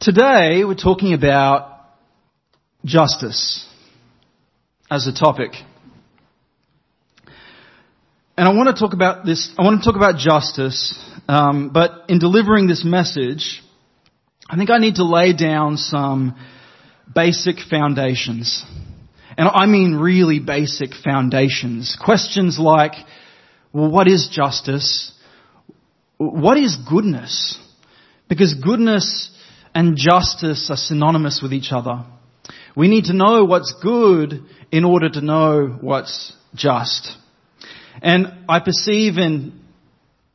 Today we're talking about justice as a topic. And I want to talk about this, I want to talk about justice, um, but in delivering this message, I think I need to lay down some basic foundations. And I mean really basic foundations. Questions like, well, what is justice? What is goodness? Because goodness and justice are synonymous with each other. We need to know what's good in order to know what's just. And I perceive in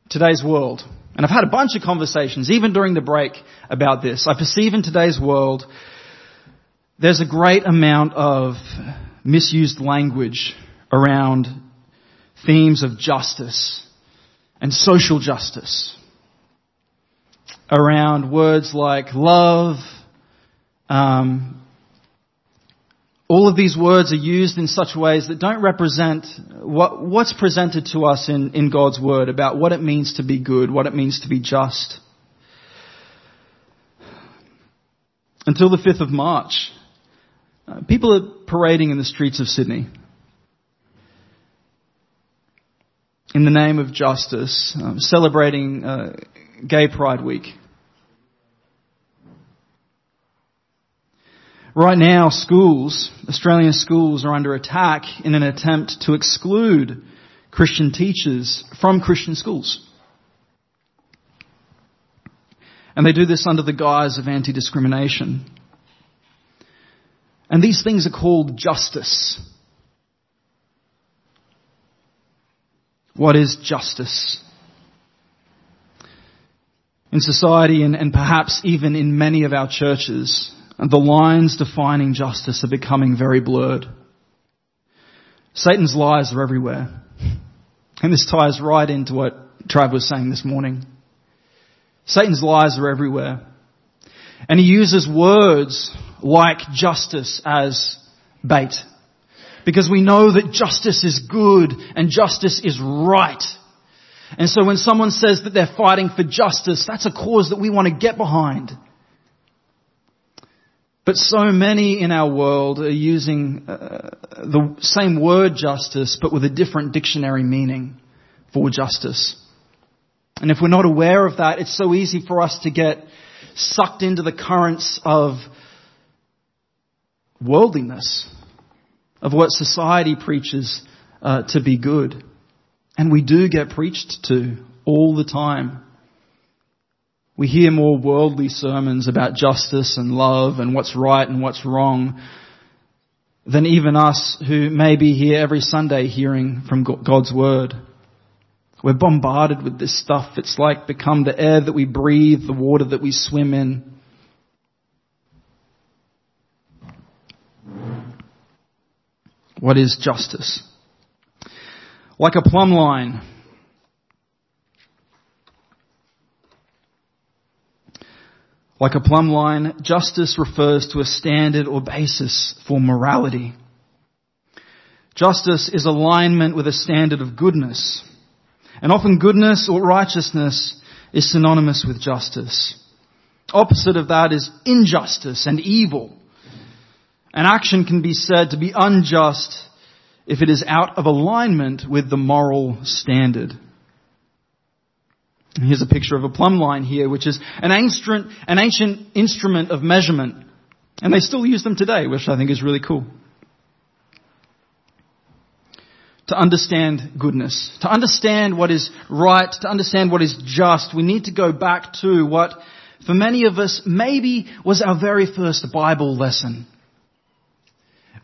today's world, and I've had a bunch of conversations, even during the break, about this. I perceive in today's world, there's a great amount of misused language around themes of justice and social justice around words like love. Um, all of these words are used in such ways that don't represent what, what's presented to us in, in God's Word about what it means to be good, what it means to be just. Until the 5th of March, uh, people are parading in the streets of Sydney in the name of justice, uh, celebrating uh, Gay Pride Week. Right now, schools, Australian schools are under attack in an attempt to exclude Christian teachers from Christian schools. And they do this under the guise of anti-discrimination. And these things are called justice. What is justice? In society and, and perhaps even in many of our churches, the lines defining justice are becoming very blurred. Satan's lies are everywhere. And this ties right into what Trav was saying this morning. Satan's lies are everywhere. And he uses words like justice as bait. Because we know that justice is good and justice is right. And so when someone says that they're fighting for justice, that's a cause that we want to get behind. But so many in our world are using uh, the same word justice, but with a different dictionary meaning for justice. And if we're not aware of that, it's so easy for us to get sucked into the currents of worldliness, of what society preaches uh, to be good. And we do get preached to all the time. We hear more worldly sermons about justice and love and what's right and what's wrong than even us who may be here every Sunday hearing from God's Word. We're bombarded with this stuff. It's like become the air that we breathe, the water that we swim in. What is justice? Like a plumb line Like a plumb line, justice refers to a standard or basis for morality. Justice is alignment with a standard of goodness. And often goodness or righteousness is synonymous with justice. Opposite of that is injustice and evil. An action can be said to be unjust if it is out of alignment with the moral standard. Here's a picture of a plumb line here, which is an ancient, an ancient instrument of measurement. And they still use them today, which I think is really cool. To understand goodness, to understand what is right, to understand what is just, we need to go back to what, for many of us, maybe was our very first Bible lesson.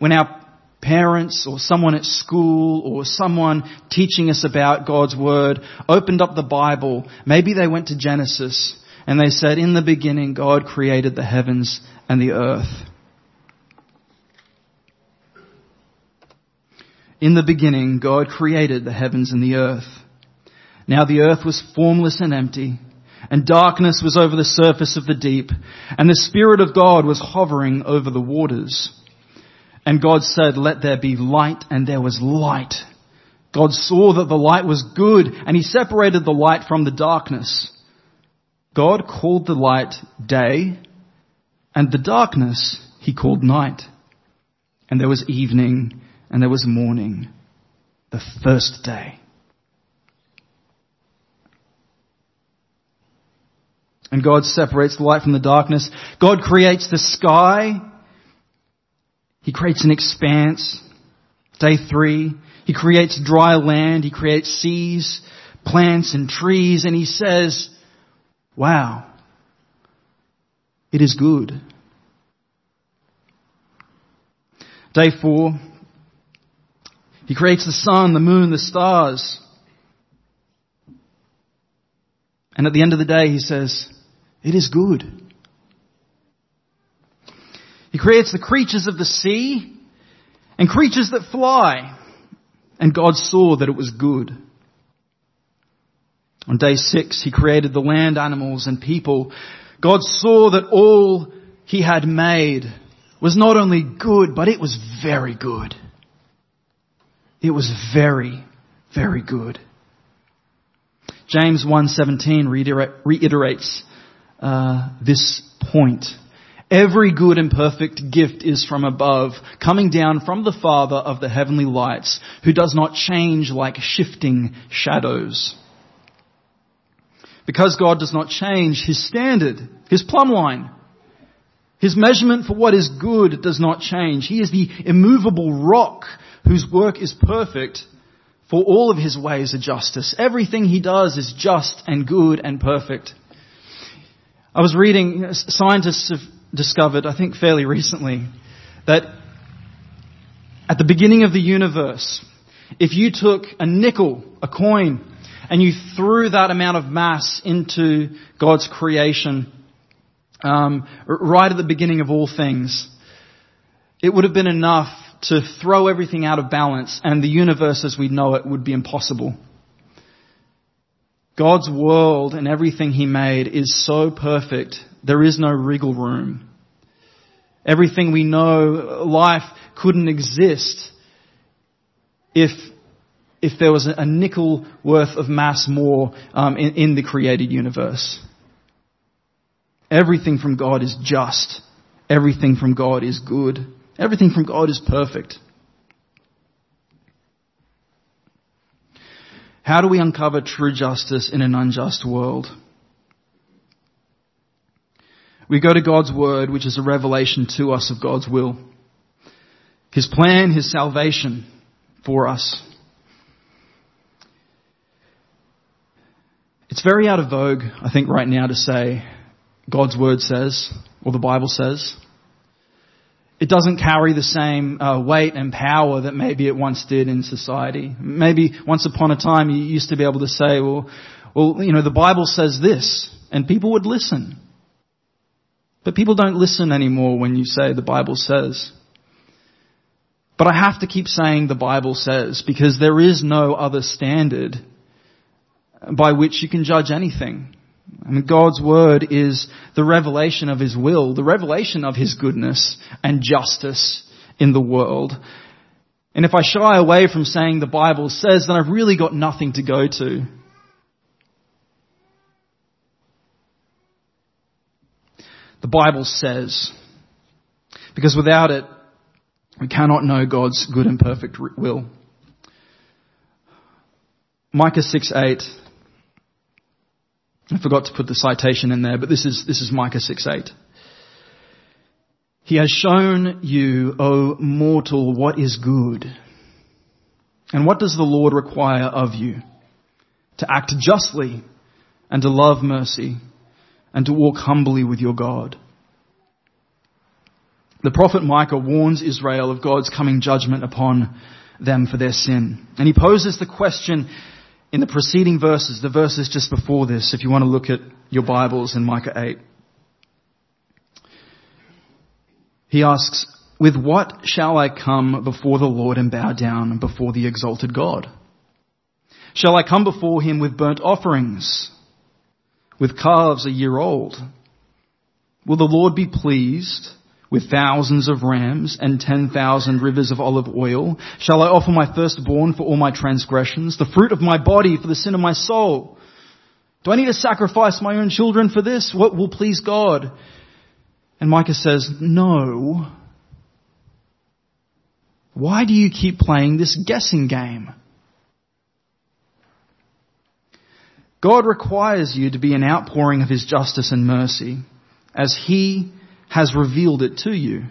When our parents or someone at school or someone teaching us about God's Word opened up the Bible, maybe they went to Genesis and they said, in the beginning God created the heavens and the earth. In the beginning God created the heavens and the earth. Now the earth was formless and empty, and darkness was over the surface of the deep, and the Spirit of God was hovering over the waters. And God said, let there be light, and there was light. God saw that the light was good, and he separated the light from the darkness. God called the light day, And the darkness he called night. And there was evening and there was morning, the first day. And God separates the light from the darkness. God creates the sky. He creates an expanse. Day three. He creates dry land. He creates seas, plants and trees. And he says, wow, it is good. Day four, he creates the sun, the moon, the stars. And at the end of the day, he says, it is good. He creates the creatures of the sea and creatures that fly. And God saw that it was good. On day six, he created the land animals and people. God saw that all he had made was not only good, but it was very good. It was very, very good. James 1.17 reiterates uh, this point. Every good and perfect gift is from above, coming down from the Father of the heavenly lights, who does not change like shifting shadows. Because God does not change, His standard, His plumb line, His measurement for what is good does not change. He is the immovable rock whose work is perfect, for all of His ways are justice. Everything He does is just and good and perfect. I was reading, scientists have discovered, I think fairly recently, that at the beginning of the universe, if you took a nickel, a coin, and you threw that amount of mass into God's creation, um, right at the beginning of all things, it would have been enough to throw everything out of balance and the universe as we know it would be impossible. God's world and everything He made is so perfect, there is no wriggle room. Everything we know, life couldn't exist if, if there was a nickel worth of mass more um, in, in the created universe. Everything from God is just. Everything from God is good. Everything from God is perfect. How do we uncover true justice in an unjust world? We go to God's Word, which is a revelation to us of God's will. His plan, His salvation for us. It's very out of vogue, I think, right now to say God's Word says, or the Bible says it doesn't carry the same uh, weight and power that maybe it once did in society. Maybe once upon a time you used to be able to say, well, well, you know, the Bible says this, and people would listen. But people don't listen anymore when you say the Bible says. But I have to keep saying the Bible says because there is no other standard by which you can judge anything. I mean, God's Word is the revelation of His will, the revelation of His goodness and justice in the world. And if I shy away from saying the Bible says, then I've really got nothing to go to. The Bible says. Because without it, we cannot know God's good and perfect will. Micah 6 8 I forgot to put the citation in there, but this is, this is Micah 6.8. He has shown you, O mortal, what is good. And what does the Lord require of you? To act justly and to love mercy and to walk humbly with your God. The prophet Micah warns Israel of God's coming judgment upon them for their sin. And he poses the question, in the preceding verses, the verses just before this, if you want to look at your Bibles in Micah 8. He asks, with what shall I come before the Lord and bow down before the exalted God? Shall I come before him with burnt offerings, with calves a year old? Will the Lord be pleased with thousands of rams and ten thousand rivers of olive oil? Shall I offer my firstborn for all my transgressions, the fruit of my body for the sin of my soul? Do I need to sacrifice my own children for this? What will please God? And Micah says, no. Why do you keep playing this guessing game? God requires you to be an outpouring of His justice and mercy as He has revealed it to you.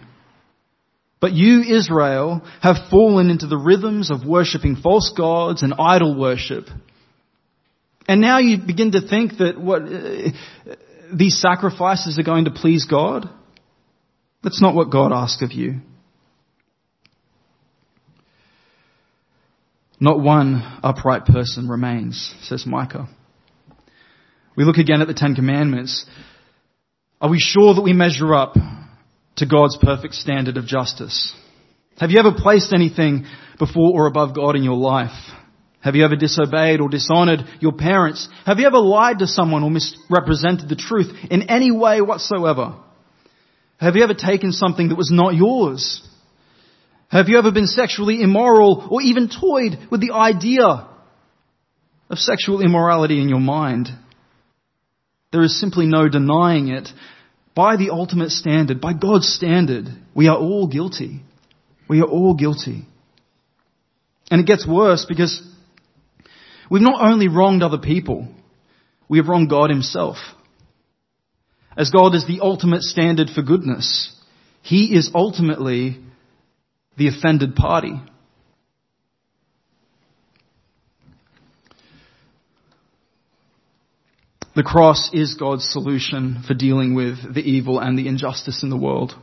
But you, Israel, have fallen into the rhythms of worshipping false gods and idol worship. And now you begin to think that what, uh, these sacrifices are going to please God? That's not what God asks of you. Not one upright person remains, says Micah. We look again at the Ten Commandments. Are we sure that we measure up to God's perfect standard of justice? Have you ever placed anything before or above God in your life? Have you ever disobeyed or dishonored your parents? Have you ever lied to someone or misrepresented the truth in any way whatsoever? Have you ever taken something that was not yours? Have you ever been sexually immoral or even toyed with the idea of sexual immorality in your mind? There is simply no denying it. By the ultimate standard, by God's standard, we are all guilty. We are all guilty. And it gets worse because we've not only wronged other people, we have wronged God Himself. As God is the ultimate standard for goodness, He is ultimately the offended party. The cross is God's solution for dealing with the evil and the injustice in the world.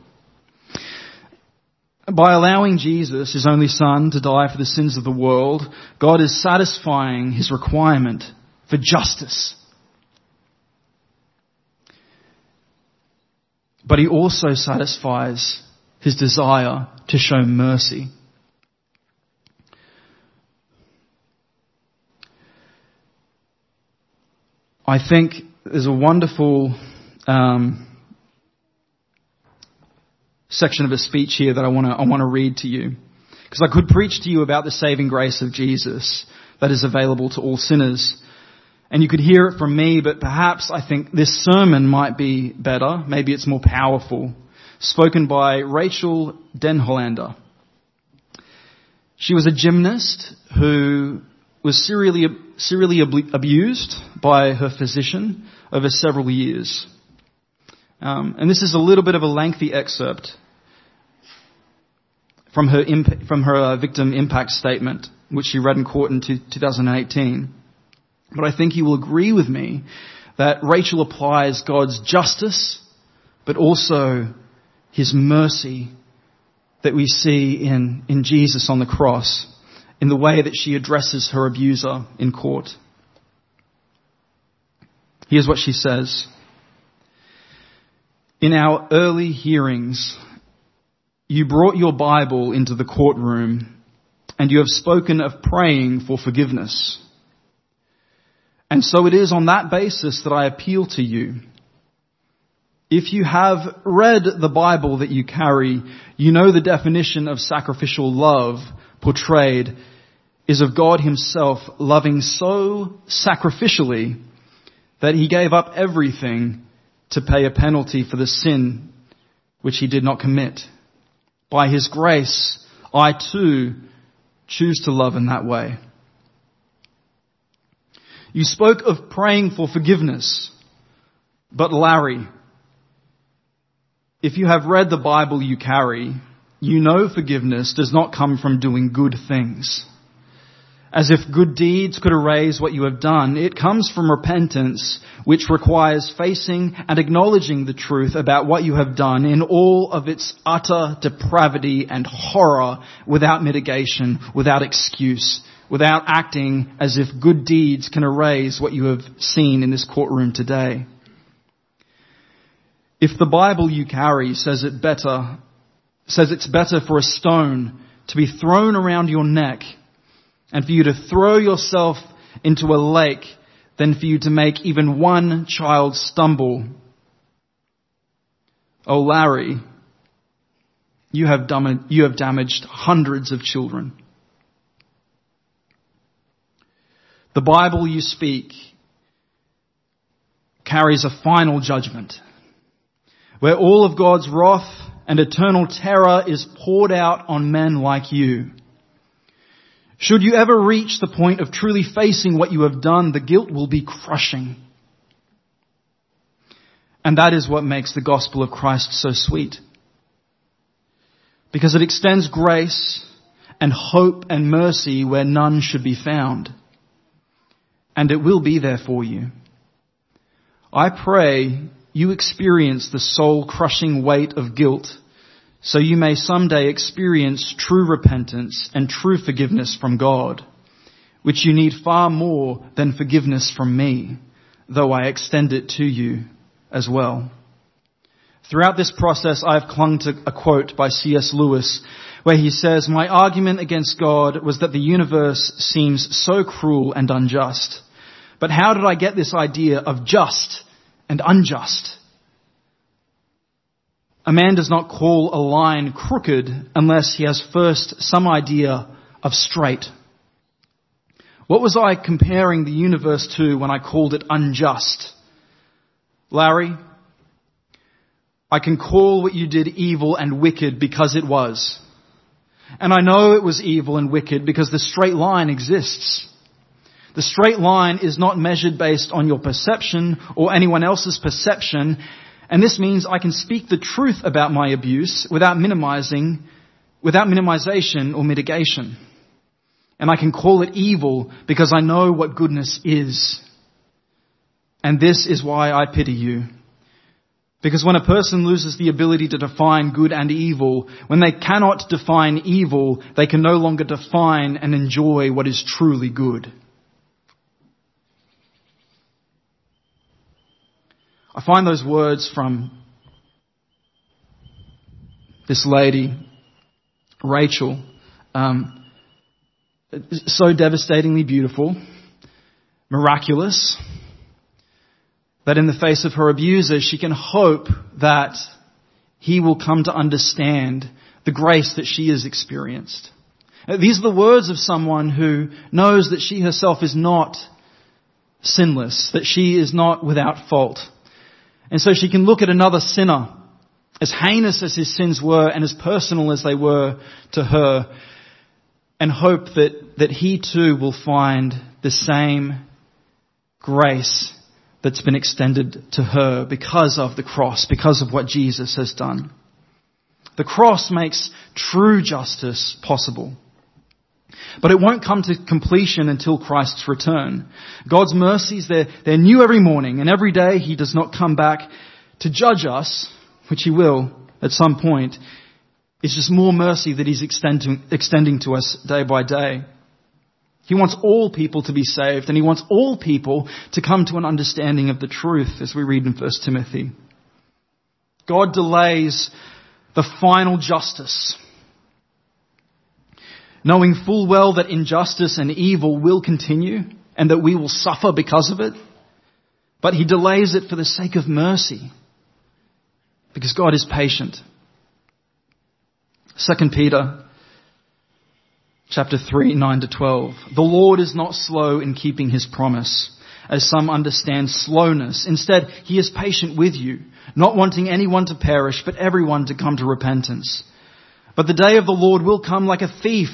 By allowing Jesus, his only son, to die for the sins of the world, God is satisfying his requirement for justice. But he also satisfies his desire to show mercy. I think there's a wonderful um, section of a speech here that I want to I want to read to you because I could preach to you about the saving grace of Jesus that is available to all sinners. And you could hear it from me, but perhaps I think this sermon might be better. Maybe it's more powerful. Spoken by Rachel Denhollander. She was a gymnast who was serially, serially abused by her physician over several years. Um, and this is a little bit of a lengthy excerpt from her, imp- from her uh, victim impact statement, which she read in court in 2018. But I think you will agree with me that Rachel applies God's justice, but also His mercy that we see in, in Jesus on the cross in the way that she addresses her abuser in court. Here's what she says. In our early hearings, you brought your Bible into the courtroom and you have spoken of praying for forgiveness. And so it is on that basis that I appeal to you. If you have read the Bible that you carry, you know the definition of sacrificial love portrayed is of God himself loving so sacrificially that he gave up everything to pay a penalty for the sin which he did not commit. By his grace, I too choose to love in that way. You spoke of praying for forgiveness, but Larry, if you have read the Bible you carry, you know forgiveness does not come from doing good things as if good deeds could erase what you have done. It comes from repentance, which requires facing and acknowledging the truth about what you have done in all of its utter depravity and horror without mitigation, without excuse, without acting as if good deeds can erase what you have seen in this courtroom today. If the Bible you carry says it better, says it's better for a stone to be thrown around your neck and for you to throw yourself into a lake than for you to make even one child stumble. Oh Larry, you have, dam- you have damaged hundreds of children. The Bible you speak carries a final judgment. where all of God's wrath and eternal terror is poured out on men like you. Should you ever reach the point of truly facing what you have done, the guilt will be crushing. And that is what makes the gospel of Christ so sweet. Because it extends grace and hope and mercy where none should be found. And it will be there for you. I pray you experience the soul crushing weight of guilt so you may someday experience true repentance and true forgiveness from God, which you need far more than forgiveness from me, though I extend it to you as well. Throughout this process, I have clung to a quote by C.S. Lewis where he says, My argument against God was that the universe seems so cruel and unjust. But how did I get this idea of just and unjust? A man does not call a line crooked unless he has first some idea of straight. What was I comparing the universe to when I called it unjust? Larry, I can call what you did evil and wicked because it was. And I know it was evil and wicked because the straight line exists. The straight line is not measured based on your perception or anyone else's perception. And this means I can speak the truth about my abuse without minimizing, without minimization or mitigation. And I can call it evil because I know what goodness is. And this is why I pity you. Because when a person loses the ability to define good and evil, when they cannot define evil, they can no longer define and enjoy what is truly good. I find those words from this lady, Rachel, um, so devastatingly beautiful, miraculous, that in the face of her abuser, she can hope that he will come to understand the grace that she has experienced. These are the words of someone who knows that she herself is not sinless, that she is not without fault. And so she can look at another sinner, as heinous as his sins were and as personal as they were to her, and hope that, that he too will find the same grace that's been extended to her because of the cross, because of what Jesus has done. The cross makes true justice possible. But it won't come to completion until Christ's return. God's mercies, they're, they're new every morning, and every day He does not come back to judge us, which He will at some point. It's just more mercy that He's extending, extending to us day by day. He wants all people to be saved, and He wants all people to come to an understanding of the truth, as we read in 1 Timothy. God delays the final justice knowing full well that injustice and evil will continue and that we will suffer because of it. But he delays it for the sake of mercy because God is patient. 2 Peter chapter 3, 9 to 12. The Lord is not slow in keeping his promise, as some understand slowness. Instead, he is patient with you, not wanting anyone to perish, but everyone to come to repentance. But the day of the Lord will come like a thief.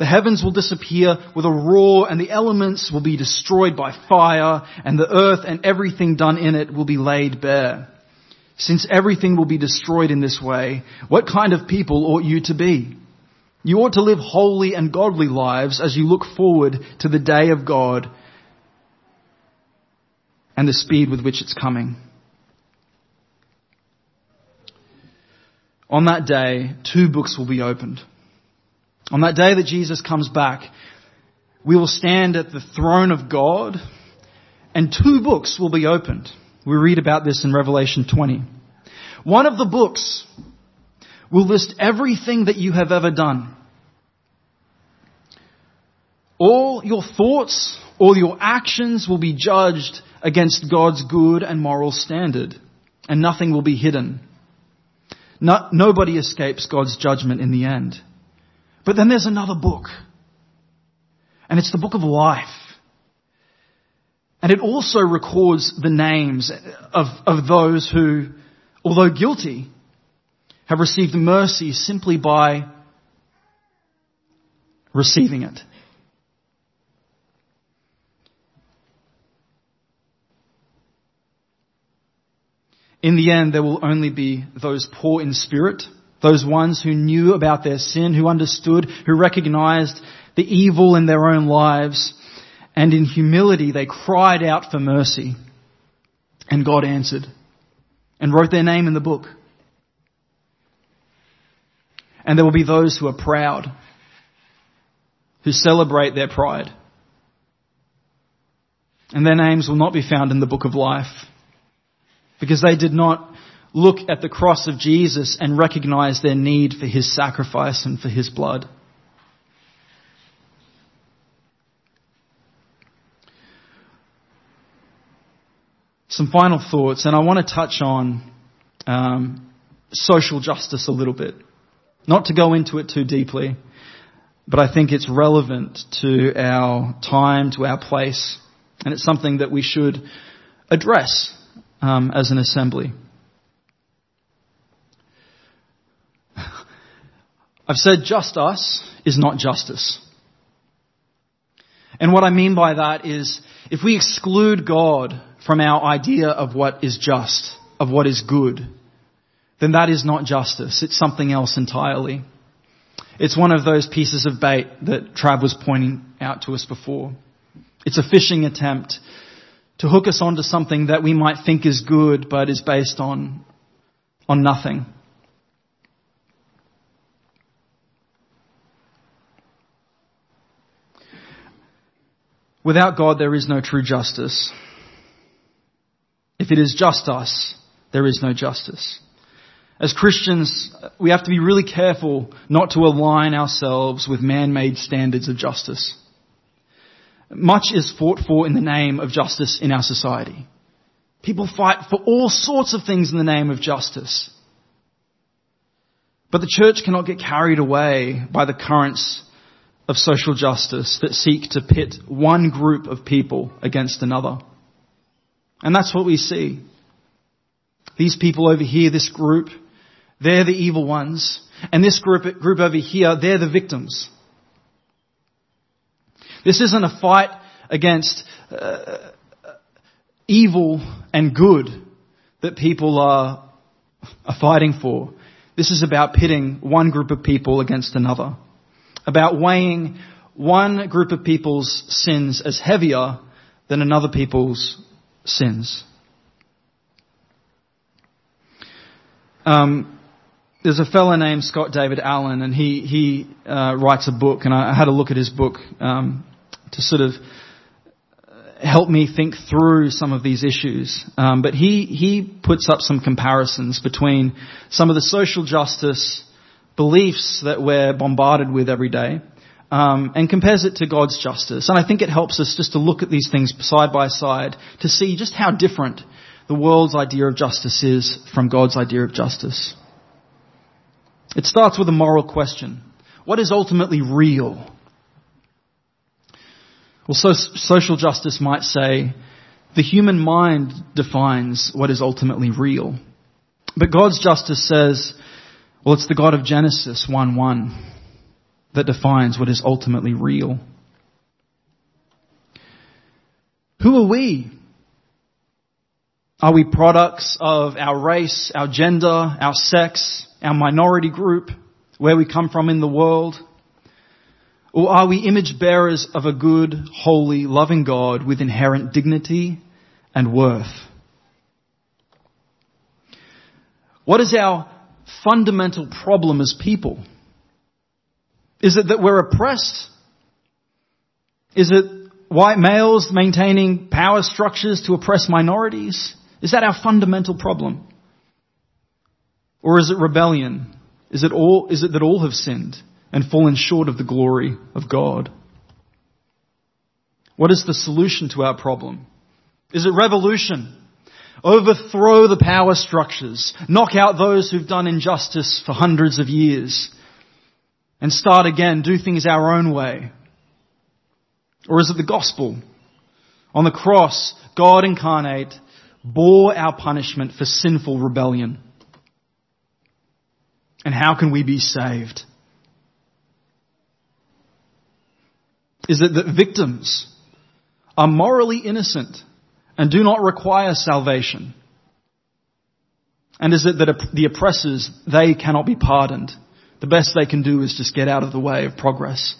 The heavens will disappear with a roar and the elements will be destroyed by fire and the earth and everything done in it will be laid bare. Since everything will be destroyed in this way, what kind of people ought you to be? You ought to live holy and godly lives as you look forward to the day of God and the speed with which it's coming. On that day, two books will be opened. On that day that Jesus comes back, we will stand at the throne of God and two books will be opened. We read about this in Revelation 20. One of the books will list everything that you have ever done. All your thoughts, all your actions will be judged against God's good and moral standard, and nothing will be hidden. No, nobody escapes God's judgment in the end. But then there's another book. And it's the book of life. And it also records the names of, of those who although guilty, have received mercy simply by receiving it. In the end, there will only be those poor in spirit, those ones who knew about their sin, who understood, who recognized the evil in their own lives, and in humility they cried out for mercy. And God answered and wrote their name in the book. And there will be those who are proud, who celebrate their pride. And their names will not be found in the book of life because they did not look at the cross of Jesus and recognize their need for his sacrifice and for his blood. Some final thoughts, and I want to touch on um, social justice a little bit. Not to go into it too deeply, but I think it's relevant to our time, to our place, and it's something that we should address um, as an assembly. I've said just us is not justice. And what I mean by that is if we exclude God from our idea of what is just, of what is good, then that is not justice. It's something else entirely. It's one of those pieces of bait that Trav was pointing out to us before. It's a fishing attempt to hook us onto something that we might think is good but is based on, on nothing. Without God, there is no true justice. If it is just us, there is no justice. As Christians, we have to be really careful not to align ourselves with man-made standards of justice. Much is fought for in the name of justice in our society. People fight for all sorts of things in the name of justice. But the church cannot get carried away by the currents of social justice that seek to pit one group of people against another. And that's what we see. These people over here, this group, they're the evil ones. And this group, group over here, they're the victims. This isn't a fight against uh, evil and good that people are, are fighting for. This is about pitting one group of people against another. About weighing one group of people's sins as heavier than another people's sins. Um, there's a fellow named Scott David Allen, and he he uh, writes a book, and I, had a look at his book um, to sort of help me think through some of these issues. Um, but he he puts up some comparisons between some of the social justice beliefs that we're bombarded with every day. Um, and compares it to God's justice. And I think it helps us just to look at these things side by side to see just how different the world's idea of justice is from God's idea of justice. It starts with a moral question. What is ultimately real? Well, so, social justice might say the human mind defines what is ultimately real. But God's justice says, well, it's the God of Genesis 1-1 that defines what is ultimately real. Who are we? Are we products of our race, our gender, our sex, our minority group, where we come from in the world? Or are we image bearers of a good, holy, loving God with inherent dignity and worth? What is our fundamental problem as people? Is it that we're oppressed? Is it white males maintaining power structures to oppress minorities? Is that our fundamental problem? Or is it rebellion? Is it all, is it that all have sinned and fallen short of the glory of God? What is the solution to our problem? Is it revolution? Overthrow the power structures. Knock out those who've done injustice for hundreds of years. And start again. Do things our own way. Or is it the gospel? On the cross, God incarnate bore our punishment for sinful rebellion And how can we be saved? Is it that victims are morally innocent and do not require salvation? And is it that the oppressors, they cannot be pardoned? The best they can do is just get out of the way of progress.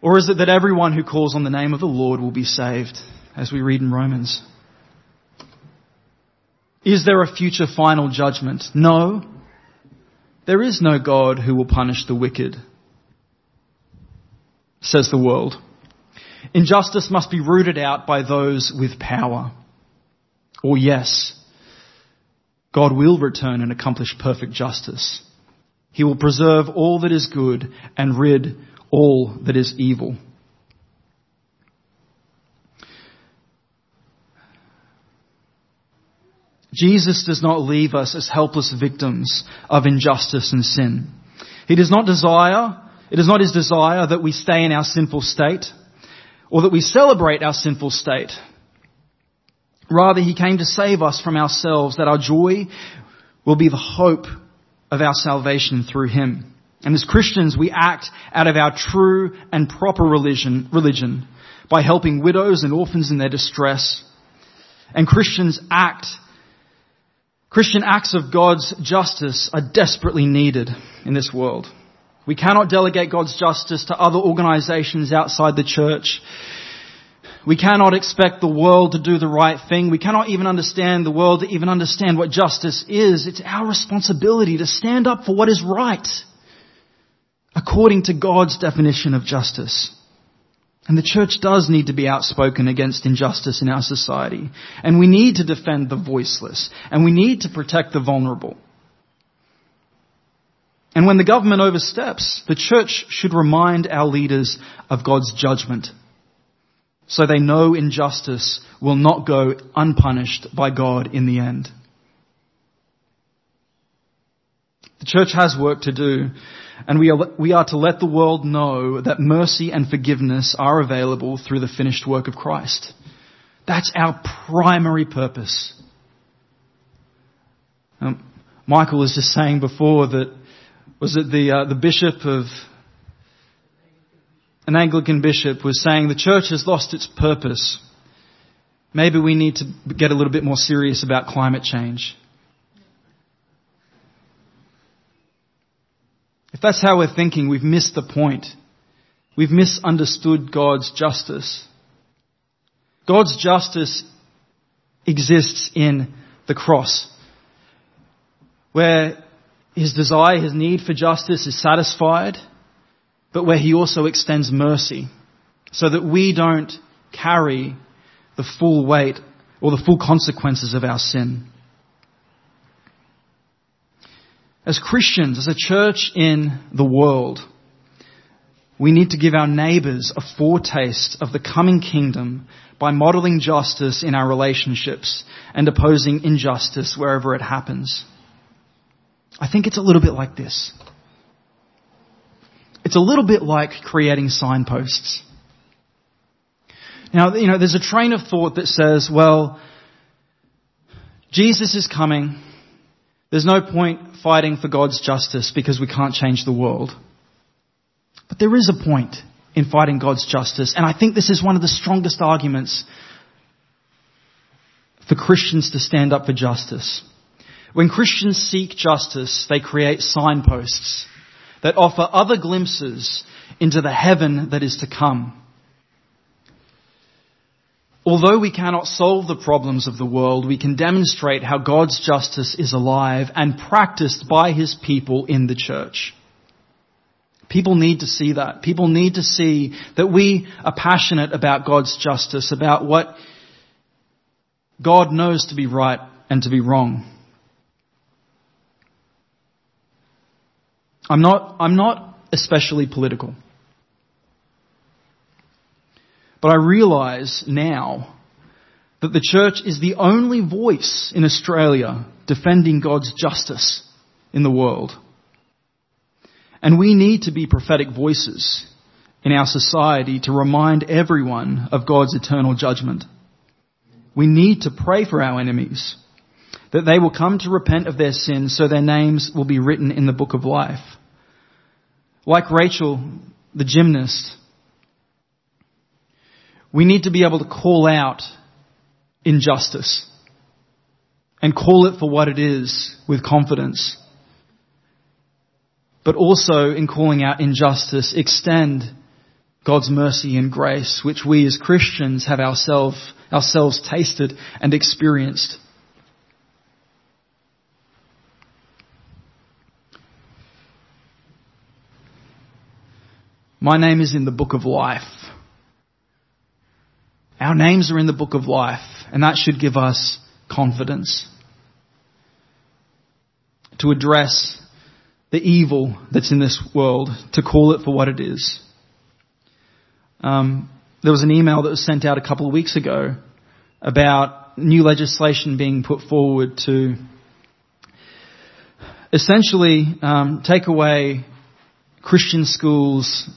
Or is it that everyone who calls on the name of the Lord will be saved, as we read in Romans? Is there a future final judgment? No. There is no God who will punish the wicked, says the world. Injustice must be rooted out by those with power. Or yes, God will return and accomplish perfect justice. He will preserve all that is good and rid all that is evil. Jesus does not leave us as helpless victims of injustice and sin. He does not desire, it is not his desire that we stay in our sinful state or that we celebrate our sinful state. Rather, he came to save us from ourselves that our joy will be the hope of our salvation through him. And as Christians, we act out of our true and proper religion, religion by helping widows and orphans in their distress. And Christians act Christian acts of God's justice are desperately needed in this world. We cannot delegate God's justice to other organizations outside the church. We cannot expect the world to do the right thing. We cannot even understand the world to even understand what justice is. It's our responsibility to stand up for what is right according to God's definition of justice. And the church does need to be outspoken against injustice in our society. And we need to defend the voiceless. And we need to protect the vulnerable. And when the government oversteps, the church should remind our leaders of God's judgment. So they know injustice will not go unpunished by God in the end. The church has work to do and we are, we are to let the world know that mercy and forgiveness are available through the finished work of Christ. That's our primary purpose. Um, Michael was just saying before that, was it the, uh, the bishop of, an Anglican bishop was saying the church has lost its purpose. Maybe we need to get a little bit more serious about climate change. If that's how we're thinking, we've missed the point. We've misunderstood God's justice. God's justice exists in the cross, where his desire, his need for justice is satisfied, but where he also extends mercy, so that we don't carry the full weight or the full consequences of our sin. As Christians, as a church in the world, we need to give our neighbors a foretaste of the coming kingdom by modeling justice in our relationships and opposing injustice wherever it happens. I think it's a little bit like this. It's a little bit like creating signposts. Now, you know, there's a train of thought that says, well, Jesus is coming. There's no point fighting for God's justice because we can't change the world. But there is a point in fighting God's justice, and I think this is one of the strongest arguments for Christians to stand up for justice. When Christians seek justice, they create signposts that offer other glimpses into the heaven that is to come. Although we cannot solve the problems of the world, we can demonstrate how God's justice is alive and practiced by His people in the church. People need to see that. People need to see that we are passionate about God's justice, about what God knows to be right and to be wrong. I'm not, I'm not especially political. But I realize now that the church is the only voice in Australia defending God's justice in the world. And we need to be prophetic voices in our society to remind everyone of God's eternal judgment. We need to pray for our enemies, that they will come to repent of their sins so their names will be written in the book of life. Like Rachel, the gymnast, we need to be able to call out injustice and call it for what it is with confidence. But also in calling out injustice, extend God's mercy and grace, which we as Christians have ourselves, ourselves tasted and experienced. My name is in the book of life. Our names are in the book of life, and that should give us confidence to address the evil that's in this world, to call it for what it is. Um, there was an email that was sent out a couple of weeks ago about new legislation being put forward to essentially um, take away Christian schools'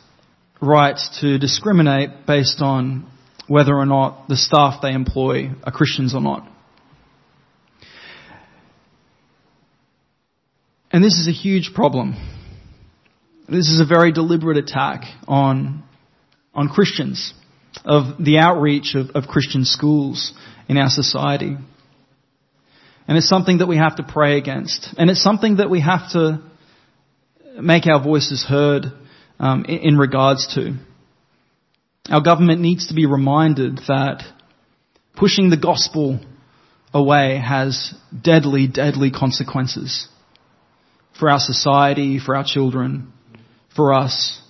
rights to discriminate based on whether or not the staff they employ are Christians or not. And this is a huge problem. This is a very deliberate attack on on Christians, of the outreach of, of Christian schools in our society. And it's something that we have to pray against. And it's something that we have to make our voices heard um, in, regards to. Our government needs to be reminded that pushing the gospel away has deadly, deadly consequences for our society, for our children, for us.